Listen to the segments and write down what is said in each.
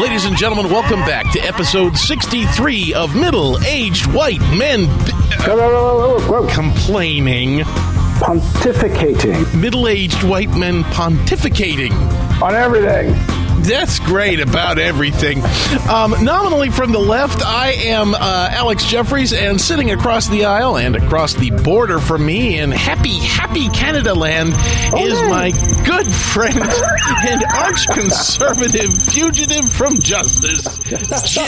Ladies and gentlemen, welcome back to episode 63 of Middle Aged White Men Complaining. Pontificating Middle Aged White Men Pontificating. on everything. That's great about everything. Um, nominally from the left, I am uh, Alex Jeffries, and sitting across the aisle and across the border from me in happy, happy Canada land is yay. my good friend and arch conservative fugitive from justice, Jim.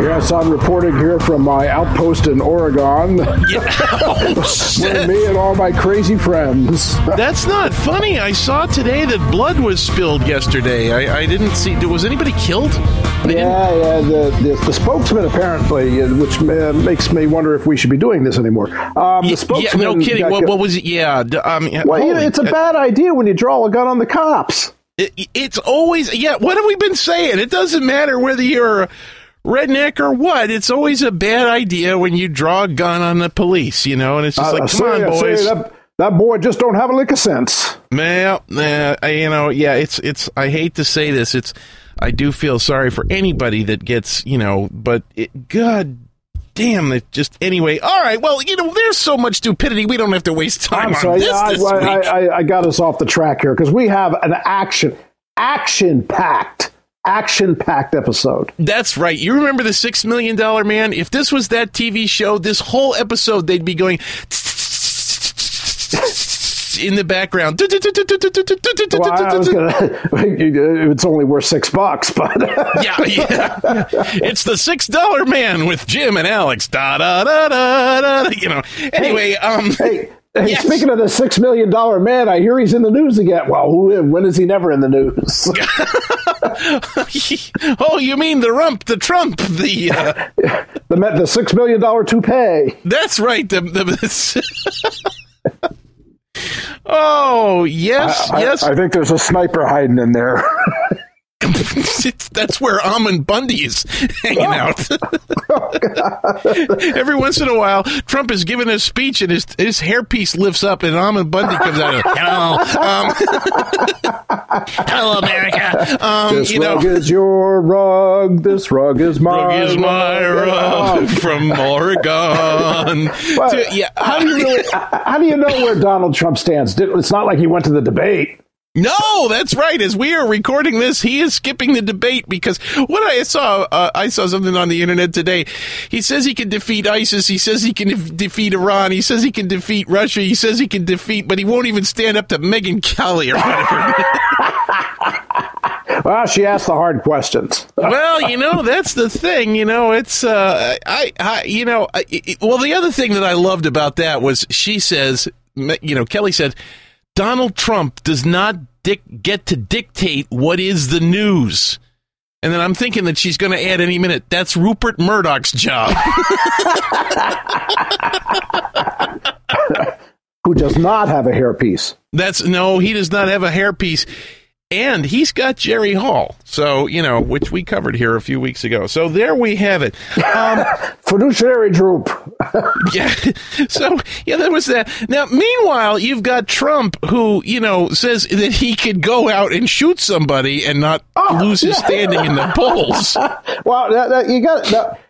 Yes, I'm reporting here from my outpost in Oregon. Yeah. Oh, with me and all my crazy friends. That's not funny. I saw today that blood was spilled yesterday. I, I didn't see. Was anybody killed? I didn't- Yeah, yeah. The, the, the spokesman apparently, uh, which uh, makes me wonder if we should be doing this anymore. Um, the yeah, spokesman. no kidding. What, what was it? Yeah. d- Um, Well, holy- it's a uh, bad idea when you draw a gun on the cops. It, it's always yeah. What have we been saying? It doesn't matter whether you're redneck or what. It's always a bad idea when you draw a gun on the police. You know, and it's just Uh, like, come on, say boys. that, that boy just don't have a lick of sense. Well, uh, you know, yeah. It's it's. I hate to say this. It's. I do feel sorry for anybody that gets you know, but it, God. Damn it! Just anyway. All right. Well, you know, there's so much stupidity. We don't have to waste time I'm on sorry. this I, this I. I, I got us off the track here because we have an action, action packed, action packed episode. That's right. You remember the Six Million Dollar Man? If this was that TV show, this whole episode they'd be going in the background. Well, I was gonna, it's only worth six bucks, but Yeah, yeah. It's the six dollar man with Jim and Alex. Da da da da da. You know. Anyway, um. hey, hey Yes. speaking of the six million dollar man, I hear he's in the news again. Well, who, when is he never in the news? oh, you mean the rump, the Trump, the. Uh, the the six million dollar toupee. that's right. The, the, oh yes, I, yes. I think there's a sniper hiding in there. That's where Ammon Bundy is hanging Oh. out. Every once in a while, Trump is giving a speech and his his hairpiece lifts up, and Ammon Bundy comes out. And, Hello, um, hello, America. Um, this you know, rug is your rug. This rug is my rug is my rug from Oregon. Well, To- yeah, how do you really? How do you know where Donald Trump stands? It's not like he went to the debate. No, that's right. As we are recording this, he is skipping the debate because what I saw, uh, I saw something on the internet today. He says he can defeat ISIS. He says he can def- defeat Iran. He says he can defeat Russia. He says he can defeat, but he won't even stand up to Megyn Kelly or whatever. Well, she asked the hard questions. well, you know, that's the thing. You know, it's uh, I, I, you know, I, it, well, the other thing that I loved about that was she says, you know, Kelly said, Donald Trump does not dic- get to dictate what is the news. And then I'm thinking that she's going to add any minute. That's Rupert Murdoch's job. Who does not have a hairpiece? That's no, he does not have a hairpiece. And he's got Jerry Hall. So, you know, which we covered here a few weeks ago. So there we have it. Um, Fiduciary droop. Yeah. So yeah, there was that. Now, meanwhile, you've got Trump, who you know says that he could go out and shoot somebody and not Oh, lose his yeah. standing in the polls. Well, that, that, you got. That,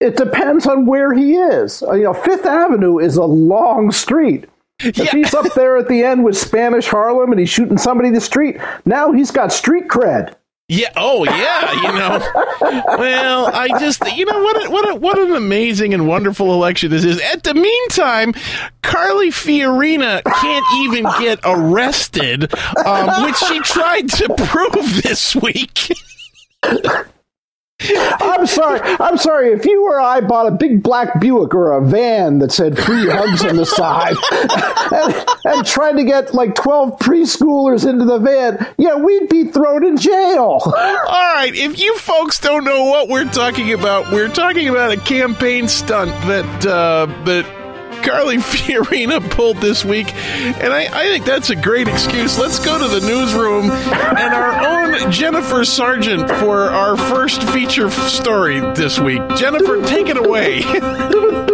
it depends on where he is. You know, Fifth Avenue is a long street. If Yeah. he's up there at the end with Spanish Harlem and he's shooting somebody in the street, now he's got street cred. Yeah. Oh, yeah. You know. Well, I just, you know, what, a, what, a, what an amazing and wonderful election this is. At the meantime, Carly Fiorina can't even get arrested, um, which she tried to prove this week. I'm sorry. I'm sorry. If you or I bought a big black Buick or a van that said free hugs on the side and, and tried to get like 12 preschoolers into the van, yeah, we'd be thrown in jail. All right, if you folks don't know what we're talking about, we're talking about a campaign stunt that uh, that Carly Fiorina pulled this week, and I, I think that's a great excuse. Let's go to the newsroom and our own Jennifer Sargent for our first feature story this week. Jennifer, take it away.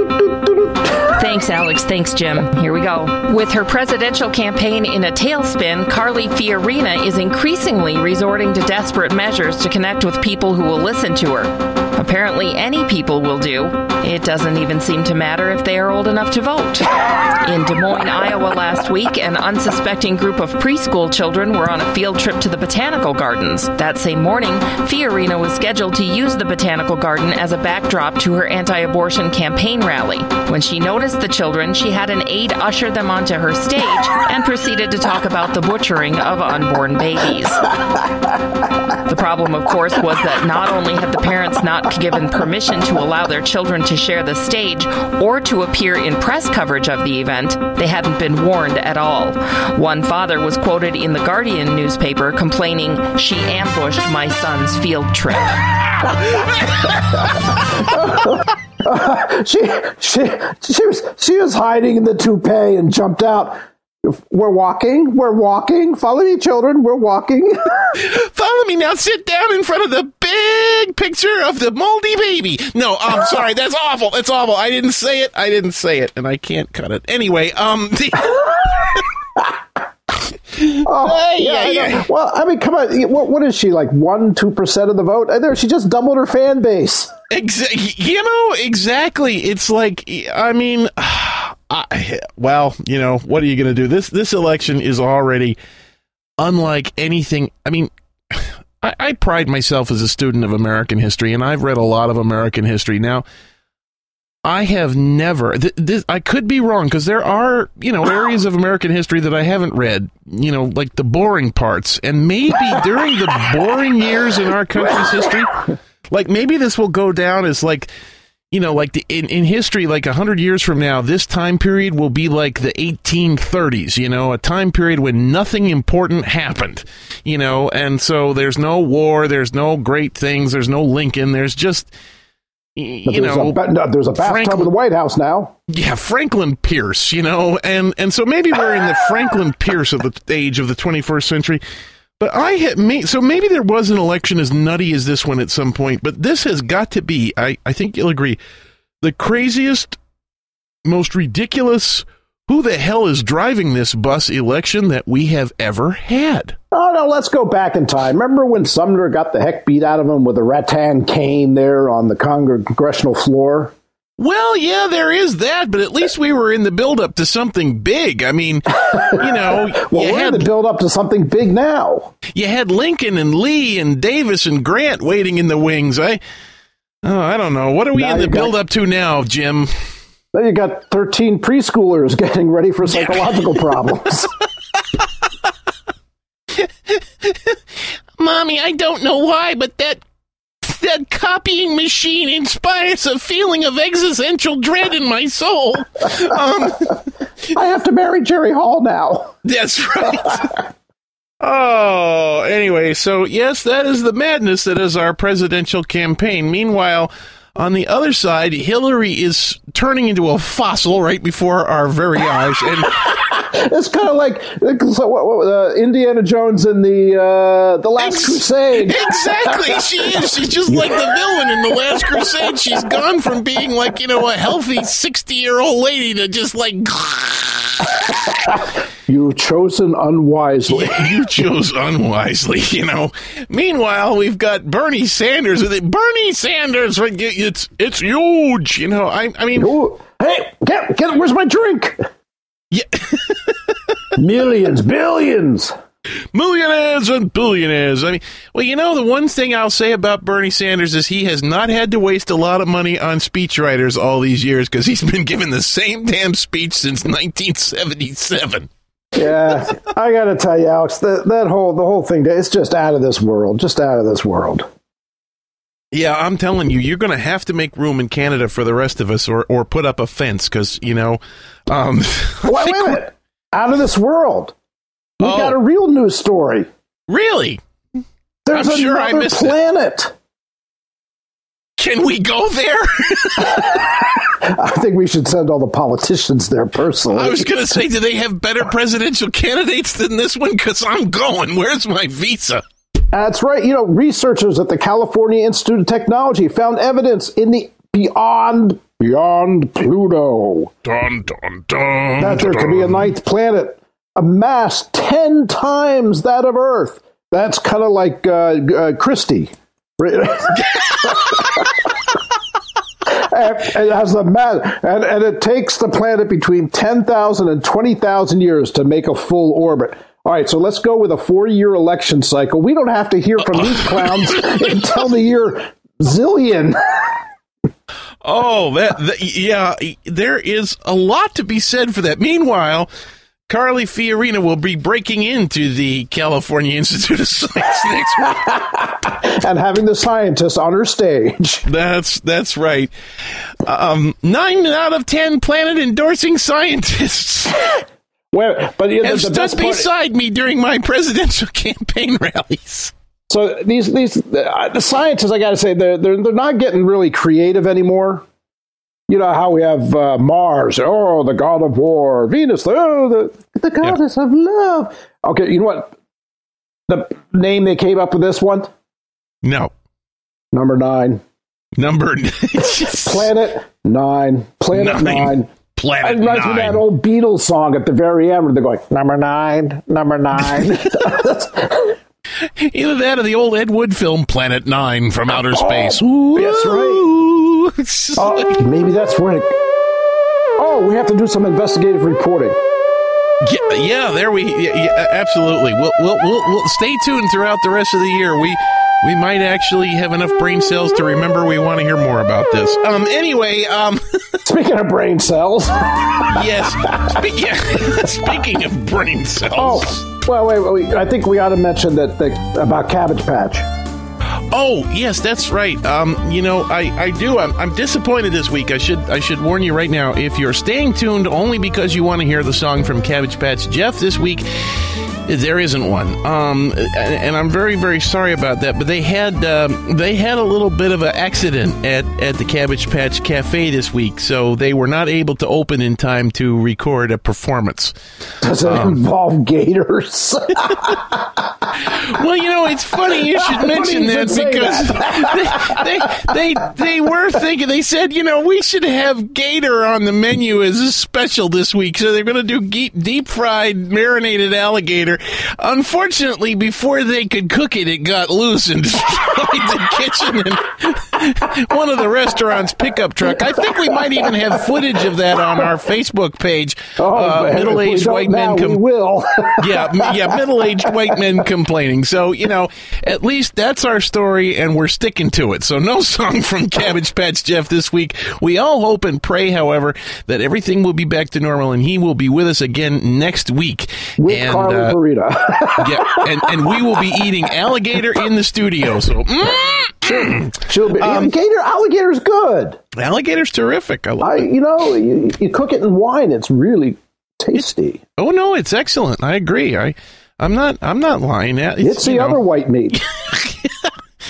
Thanks, Alex. Thanks, Jim. Here we go. With her presidential campaign in a tailspin, Carly Fiorina is increasingly resorting to desperate measures to connect with people who will listen to her. Apparently, any people will do. It doesn't even seem to matter if they are old enough to vote. In Des Moines, Iowa last week, an unsuspecting group of preschool children were on a field trip to the botanical gardens. That same morning, Fiorina was scheduled to use the botanical garden as a backdrop to her anti abortion campaign rally. When she noticed the children, she had an aide usher them onto her stage and proceeded to talk about the butchering of unborn babies. The problem, of course, was that not only had the parents not given permission to allow their children to share the stage or to appear in press coverage of the event, they hadn't been warned at all. One father was quoted in the Guardian newspaper complaining, She ambushed my son's field trip. she she she was she was hiding in the toupee and jumped out. We're walking. We're walking. Follow me, children. We're walking. Follow me now. Sit down in front of the big picture of the moldy baby. No, I'm sorry. That's awful. That's awful. I didn't say it. I didn't say it, and I can't cut it. Anyway, um. The- oh, yeah, yeah, yeah. Well, I mean, come on. What, what is she like? One, two percent of the vote? There, she just doubled her fan base. Exa- you know exactly. It's like I mean, I, well, you know, what are you going to do? This this election is already unlike anything. I mean, I, I pride myself as a student of American history, and I've read a lot of American history now. I have never. Th- this, I could be wrong because there are, you know, areas of American history that I haven't read. You know, like the boring parts, and maybe during the boring years in our country's history, like maybe this will go down as like, you know, like the, in in history, like a hundred years from now, this time period will be like the 1830s. You know, a time period when nothing important happened. You know, and so there's no war, there's no great things, there's no Lincoln, there's just you there's know, a, no, there's a bathtub Franklin, in the White House now. Yeah, Franklin Pierce, you know, and and so maybe we're in the Franklin Pierce of the age of the 21st century. But I had me so maybe there was an election as nutty as this one at some point, but this has got to be, I I think you'll agree, the craziest, most ridiculous. Who the hell is driving this bus election that we have ever had? Oh no, let's go back in time. Remember when Sumner got the heck beat out of him with a rattan cane there on the congressional floor? Well, yeah, there is that, but at least we were in the build up to something big. I mean, you know, well, you we're had, in the build up to something big now. You had Lincoln and Lee and Davis and Grant waiting in the wings. I, oh, I don't know. What are we now in the build up to now, Jim? Then you got 13 preschoolers getting ready for psychological problems. Mommy, I don't know why, but that that copying machine inspires a feeling of existential dread in my soul. Um, I have to marry Jerry Hall now. That's right. oh, anyway, so yes, that is the madness that is our presidential campaign. Meanwhile, on the other side, Hillary is turning into a fossil right before our very eyes, and it's kind of like uh, Indiana Jones in the uh, the Last Ex- Crusade. Exactly, she is. She's just like the villain in the Last Crusade. She's gone from being like you know a healthy sixty year old lady to just like. You've chosen unwisely. you chose unwisely, you know. Meanwhile, we've got Bernie Sanders. Bernie Sanders, it's it's huge, you know. I I mean, hey, get, get, where's my drink? Yeah. Millions, billions. Millionaires and billionaires. I mean, well, you know, the one thing I'll say about Bernie Sanders is he has not had to waste a lot of money on speechwriters all these years because he's been given the same damn speech since 1977. Yeah, I got to tell you, Alex, that that whole the whole thing, it's just out of this world, just out of this world. Yeah, I'm telling you, you're going to have to make room in Canada for the rest of us, or or put up a fence because you know. Um, wait, wait a minute! Out of this world. We oh. got a real news story. Really? There's I'm sure another planet. It. Can we go there? I think we should send all the politicians there personally. I was going to say, do they have better presidential candidates than this one? Because I'm going. Where's my visa? That's right. You know, researchers at the California Institute of Technology found evidence in the beyond beyond Pluto. Dun, dun, dun, That there could be a ninth planet, a mass 10 times that of Earth. That's kind of like uh, uh, Christie. it has the mass, and, and it takes the planet between 10,000 and 20,000 years to make a full orbit. All right, so let's go with a four year election cycle. We don't have to hear from these clowns until the year zillion. Oh, that, that yeah, there is a lot to be said for that. Meanwhile, Carly Fiorina will be breaking into the California Institute of Science next week. and having the scientists on her stage. That's that's right. Um, nine out of ten planet endorsing scientists Well, but you know, have the stood best part, beside me during my presidential campaign rallies. So these these uh, the scientists, I got to say, they're, they're they're not getting really creative anymore. You know how we have uh, Mars, oh, the god of war, Venus, oh, the the goddess of love. Okay, you know what? The name they came up with this one, No, number nine, number just Planet Nine, Planet Nine. Nine. Planet It reminds me of that old Beatles song at the very end where they're going, number nine, number nine. Either that or the old Ed Wood film Planet Nine from outer oh, space. Oh, that's right. It's just Oh, maybe that's where it. Oh, we have to do some investigative reporting. yeah, yeah, there we yeah, yeah, absolutely. We'll, we'll we'll we'll stay tuned throughout the rest of the year. We we might actually have enough brain cells to remember we want to hear more about this. Um. Anyway. Um. Speaking of brain cells. yes. Spe- yeah. Speaking of brain cells. Oh, well, wait, wait. I think we ought to mention that, that about Cabbage Patch. Oh, yes, that's right. Um, you know, I, I do. I'm, I'm disappointed this week. I should I should warn you right now. If you're staying tuned only because you want to hear the song from Cabbage Patch Jeff this week, there isn't one. Um, and, I'm very very sorry about that. But they had um, they had a little bit of an accident at at the Cabbage Patch Cafe this week, so they were not able to open in time to record a performance. Does it Um. involve gators? Well, you know, it's funny you should mention that because they, they they they were thinking. They said, you know, we should have gator on the menu as a special this week. So they're going to do ge- deep fried marinated alligator. Unfortunately, before they could cook it, it got loose and destroyed the kitchen and one of the restaurant's pickup truck. I think we might even have footage of that on our Facebook page. oh, uh, man, if we middle-aged white men. we will. yeah, yeah, middle-aged white men complaining. So you know, at least that's our story, and we're sticking to it. So no song from Cabbage Patch Jeff this week. We all hope and pray, however, that everything will be back to normal, and he will be with us again next week. With and, Carly uh, Burrito. yeah, and and we will be eating alligator in the studio. So mm, She'll be, Um, yeah, gator, alligator's good. alligator's terrific. I love I, it. you know, you, you cook it in wine, it's really tasty. Oh no, it's excellent. I agree. I. I'm not. I'm not lying. It's, It's the know, other white meat.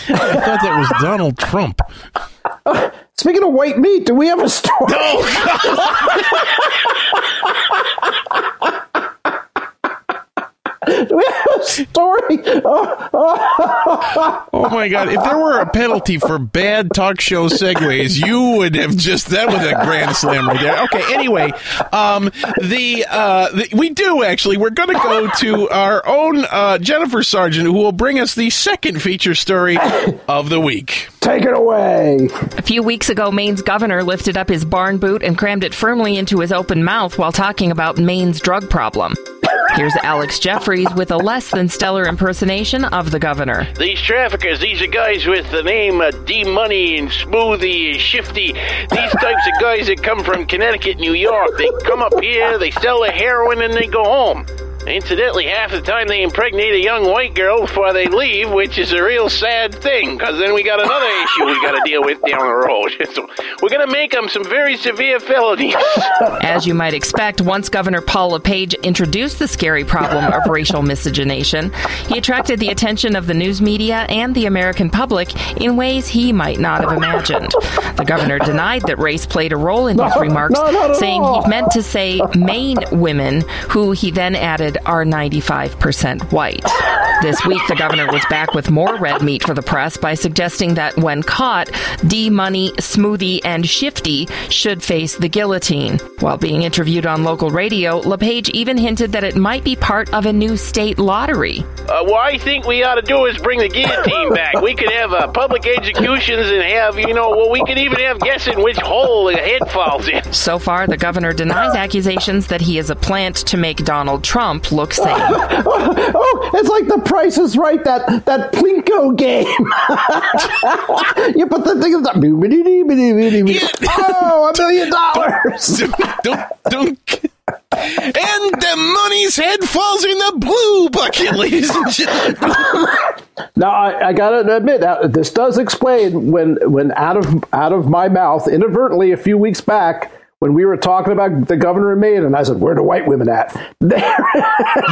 I thought that was Donald Trump. Speaking of white meat, do we have a story? Do we have a story? Oh, oh, Oh my god! If there were a penalty for bad talk show segues, you would have just that was a grand slam right there. Okay. Anyway, um, the, uh, the we do actually. We're going to go to our own uh, Jennifer Sargent, who will bring us the second feature story of the week. take it away. A few weeks ago, Maine's governor lifted up his barn boot and crammed it firmly into his open mouth while talking about Maine's drug problem. Here's Alex Jeffries with a less than stellar impersonation of the governor. These traffickers, these are guys with the name uh, D Money and Smoothie and Shifty. These types of guys that come from Connecticut, New York. They come up here, they sell their heroin, and they go home. Incidentally, half the time they impregnate a young white girl before they leave, which is a real sad thing, because then we got another issue we got to deal with down the road. so we're going to make them some very severe felonies. As you might expect, once Governor Paul LePage introduced the scary problem of racial miscegenation, he attracted the attention of the news media and the American public in ways he might not have imagined. The governor denied that race played a role in his No, remarks, no, not at saying all. he meant to say Maine women, who he then added David are 95% white. This week, the governor was back with more red meat for the press by suggesting that when caught, D Money, Smoothie, and Shifty should face the guillotine. While being interviewed on local radio, LePage even hinted that it might be part of a new state lottery. Uh, what I think we ought to do is bring the guillotine back. We could have uh, public executions and have, you know, well, we could even have guessing which hole the head falls in. So far, the governor denies accusations that he is a plant to make Donald Trump look sane. oh, it's like the price is right, that, that Plinko game. you put the thing in the. Oh, a million dollars. don't, don't. And the money's head falls in the blue bucket, ladies and gentlemen. Now, I, I got to admit, uh, this does explain when, when out of out of my mouth, inadvertently, a few weeks back, when we were talking about the governor of Maine, and I said, "Where are the white women at?"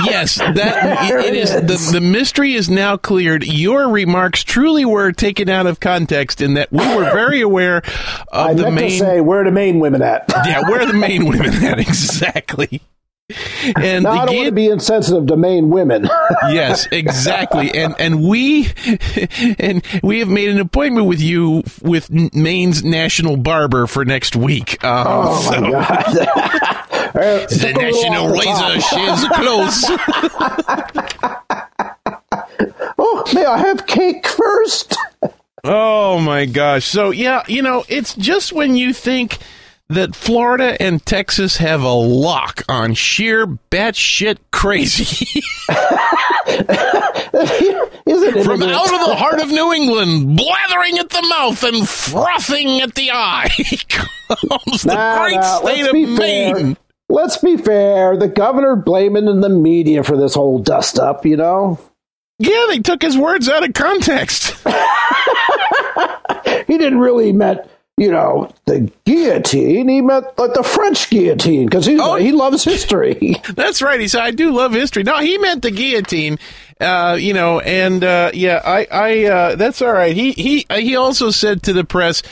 Yes, that it it is. is. The, the mystery is now cleared. Your remarks truly were taken out of context in that we were very aware of I the meant main. to say, "Where are the Maine women at?" yeah, where are the main women at exactly? And I don't want to be insensitive to Maine women. yes, exactly. And and we and we have made an appointment with you with Maine's national barber for next week. Um, oh so- my god! Uh, The took a little national razor shaves close. Oh, may I have cake first? Oh my gosh. So yeah, you know, it's just when you think that Florida and Texas have a lock on sheer batshit crazy from out of the heart of New England, blathering at the mouth and frothing at the eye, comes the Nah, great nah, state of be fair. Maine. Let's be fair. The governor blaming in the media for this whole dust up. You know, Yeah, they took his words out of context. he didn't really meant you know the guillotine. He meant like the French guillotine because he Oh. he loves history. That's right. He said, "I do love history." No, he meant the guillotine. Uh, you know, and uh, yeah, I, I, uh, that's all right. He, he, uh, he also said to the press,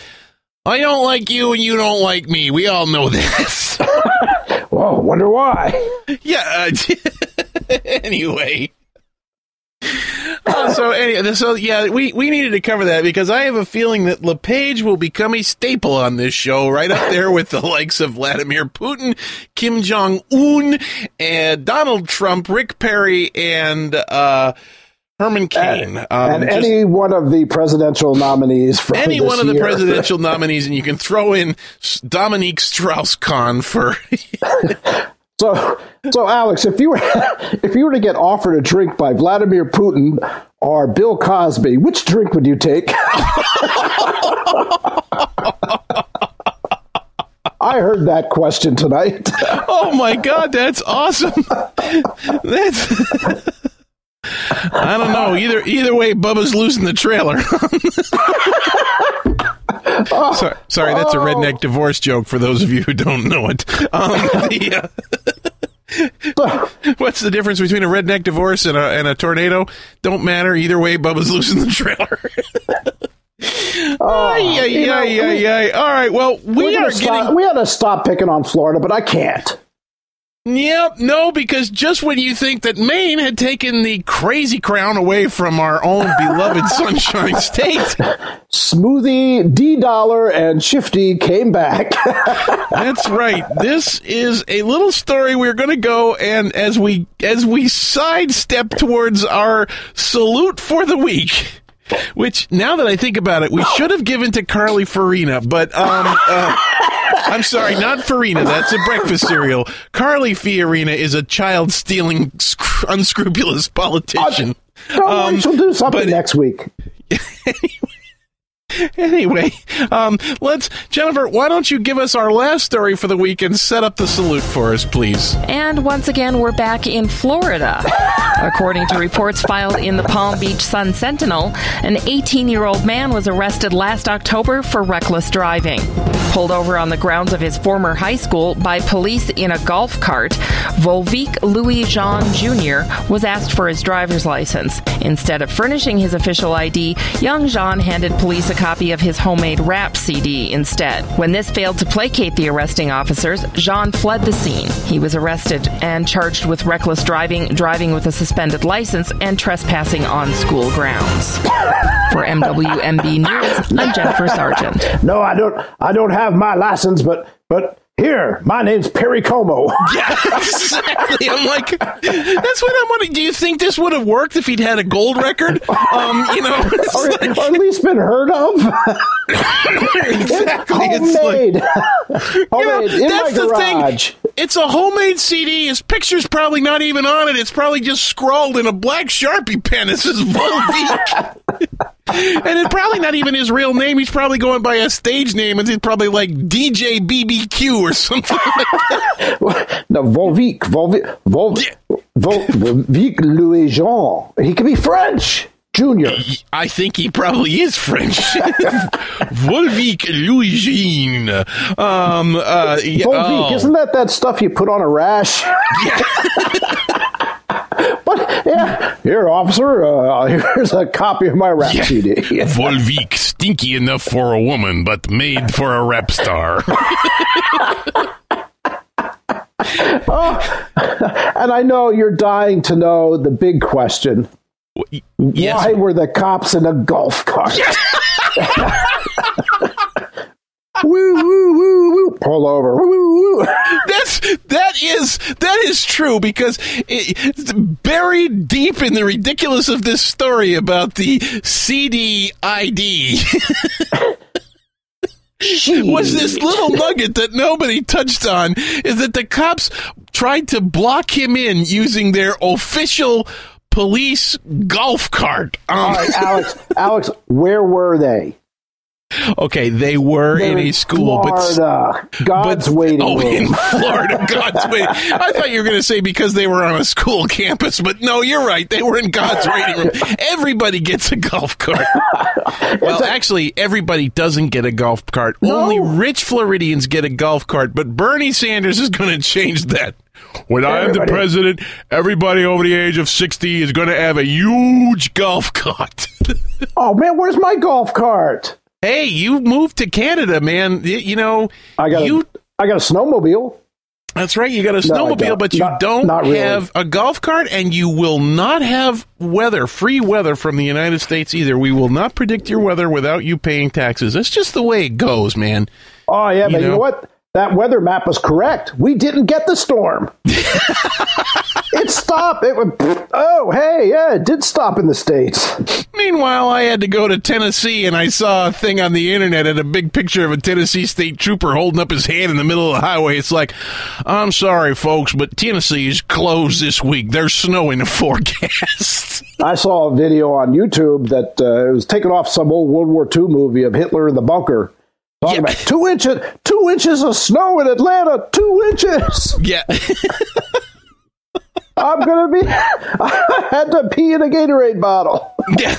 "I don't like you, and you don't like me. We all know this." Whoa, wonder why? yeah. Uh, anyway. So anyway, so yeah, we, we needed to cover that because I have a feeling that LePage will become a staple on this show, right up there with the likes of Vladimir Putin, Kim Jong Un, and Donald Trump, Rick Perry, and uh, Herman Cain. Um, and any one of the presidential nominees from any one of the presidential nominees, and you can throw in Dominique Strauss-Kahn for. So, so Alex, if you were if you were to get offered a drink by Vladimir Putin or Bill Cosby, which drink would you take? I heard that question tonight. Oh my god, that's awesome. That's I don't know. Either either way, Bubba's losing the trailer. Sorry, sorry, that's a redneck divorce joke for those of you who don't know it. Um, the, uh, what's the difference between a redneck divorce and a, and a tornado? Don't matter. Either way, Bubba's losing the trailer. Ay, yeah, yeah, yeah, ay, ay, we- ay. All right. Well, we are stop- getting. we ought to stop picking on Florida, but I can't. Yep, no, because just when you think that Maine had taken the crazy crown away from our own beloved Sunshine State, Smoothie, D Dollar, and Shifty came back. that's right. This is a little story we're going to go and as we as we sidestep towards our salute for the week. Which, now that I think about it, we should have given to Carly Farina, but um, uh, I'm sorry, not Farina. That's a breakfast cereal. Carly Fiorina is a child stealing, sc- unscrupulous politician. Don't worry, Um, she'll do something but- next week. Anyway, um, let's Jennifer. Why don't you give us our last story for the week and set up the salute for us, please? And once again, we're back in Florida. According to reports filed in the Palm Beach Sun Sentinel, an 18 year old man was arrested last October for reckless driving. Pulled over on the grounds of his former high school by police in a golf cart, Volvic Louis Jean Jr. was asked for his driver's license. Instead of furnishing his official ID, young Jean handed police a copy of his homemade rap CD instead. When this failed to placate the arresting officers, Jean fled the scene. He was arrested and charged with reckless driving, driving with a suspended license, and trespassing on school grounds. For MWMB News, I'm Jennifer Sargent. No, I don't. I don't have my license, but but here, my name's Perry Como. Yeah, exactly. I'm like, that's what I'm wondering. Do you think this would have worked if he'd had a gold record? Um, you know, or, like- or at least been heard of. exactly. It's like- Homemade, You know, homemade in my that's the thing. It's a homemade CD. His picture's probably not even on it. It's probably just scrawled in a black sharpie pen. It says Volvic. And it's probably not even his real name. He's probably going by a stage name. and It's probably like DJ BBQ or something like that. No, Volvic, Volvic, Vol, Yeah. Vol, Volvic Louis Jean. He could be French, Junior. I think he probably is French. Volvic Louis Jean. Um, uh, Volvic, oh. isn't that that stuff you put on a rash? but yeah, here, officer. Uh, here's a copy of my rap Yeah. CD. Volvic, stinky enough for a woman, but made for a rap star. And I know you're dying to know the big question: yes. Why were the cops in a golf cart? Woo woo woo woo! Pull over. Woo woo woo! That's that is that is true because it, buried deep in the ridiculous of this story about the CD ID was this little nugget that nobody touched on is that the cops tried to block him in using their official police golf cart. Um, All right, Alex. Alex, where were they? Okay, they were in a school, but God's but waiting oh, room. in Florida, God's waiting. I thought you were going to say because they were on a school campus, but no, you're right. They were in God's waiting room. Everybody gets a golf cart. well, actually, everybody doesn't get a golf cart. Only rich Floridians get a golf cart. But Bernie Sanders is going to change that. When I am the president, everybody over the age of 60 is going to have a huge golf cart. Oh man, where's my golf cart? Hey, you moved to Canada, man. Y- You know, I got you a, I got a snowmobile. That's right. You got a snowmobile, don't. but you Not- don't not really. have a golf cart, and you will not have weather, free weather from the United States either. We will not predict your weather without you paying taxes. That's just the way it goes, man. Oh yeah, but you know? know what? That weather map was correct. We didn't get the storm. it stopped. It went. Oh hey, yeah, it did stop in the states. Meanwhile, I had to go to Tennessee, and I saw a thing on the internet and a big picture of a Tennessee state trooper holding up his hand in the middle of the highway. It's like, I'm sorry, folks, but Tennessee is closed this week. There's snow in the forecast. I saw a video on YouTube that uh, it was taken off some old World War II movie of Hitler in the bunker. Talking Yeah. about two inches, two inches of snow in Atlanta, two inches. yeah. I'm gonna be. I had to pee in a Gatorade bottle. Yeah.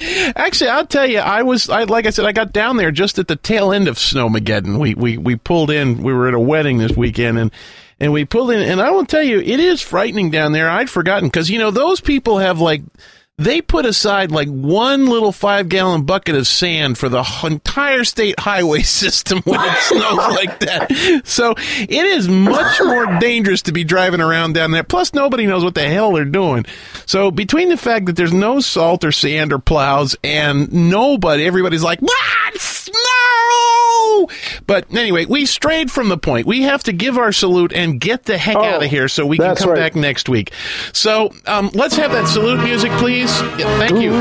Actually, I'll tell you, I was, I, like I said, I got down there just at the tail end of Snowmageddon. We, we, we pulled in, we were at a wedding this weekend and, and we pulled in, and I will tell you, it is frightening down there. I'd forgotten because, you know, those people have like, they put aside like one little five gallon bucket of sand for the entire state highway system when it snows like that. So it is much more dangerous to be driving around down there. Plus, nobody knows what the hell they're doing. So between the fact that there's no salt or sand or plows and nobody, everybody's like, what? But anyway, we strayed from the point. We have to give our salute and get the heck Oh, out of here so we can come right. back next week. So um, let's have that salute music, please. Yeah, thank you.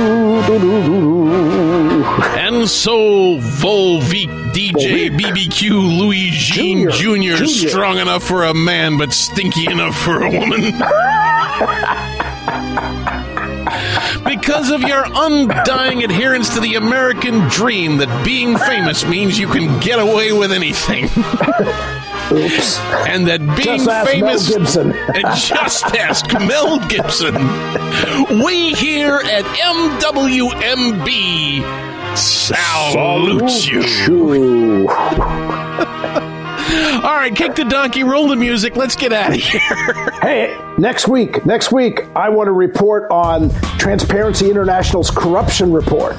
And so, Volvic DJ BBQ Louis Jean. Jr. Junior. strong enough for a man, but stinky enough for a woman. because of your undying adherence to the American dream that being famous means you can get away with anything. Oops. And that being Just ask Mel famous. Gibson. and just ask Mel Gibson. We here at MWMB salutes you. All right, kick the donkey, roll the music. Let's get out of here. Hey, next week, next week, I want to report on Transparency International's corruption report.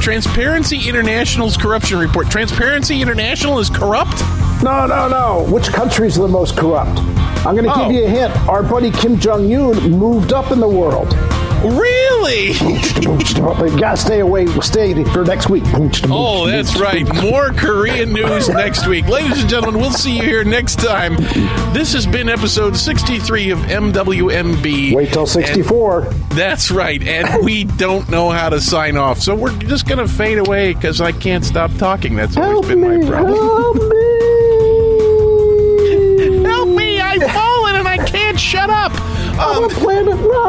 Transparency International's corruption report. Transparency International is corrupt? No, no, no. Which country's the most corrupt? I'm going to Oh. give you a hint. Our buddy Kim Jong Un moved up in the world. Really? gotta stay away. Stay for next week. Oh, that's right. More Korean news next week. Ladies and gentlemen, we'll see you here next time. This has been episode 63 of MWMB. Wait till 64. That's right. And we don't know how to sign off. So we're just going to fade away because I can't stop talking. That's always Help been me! my problem. A planet woo.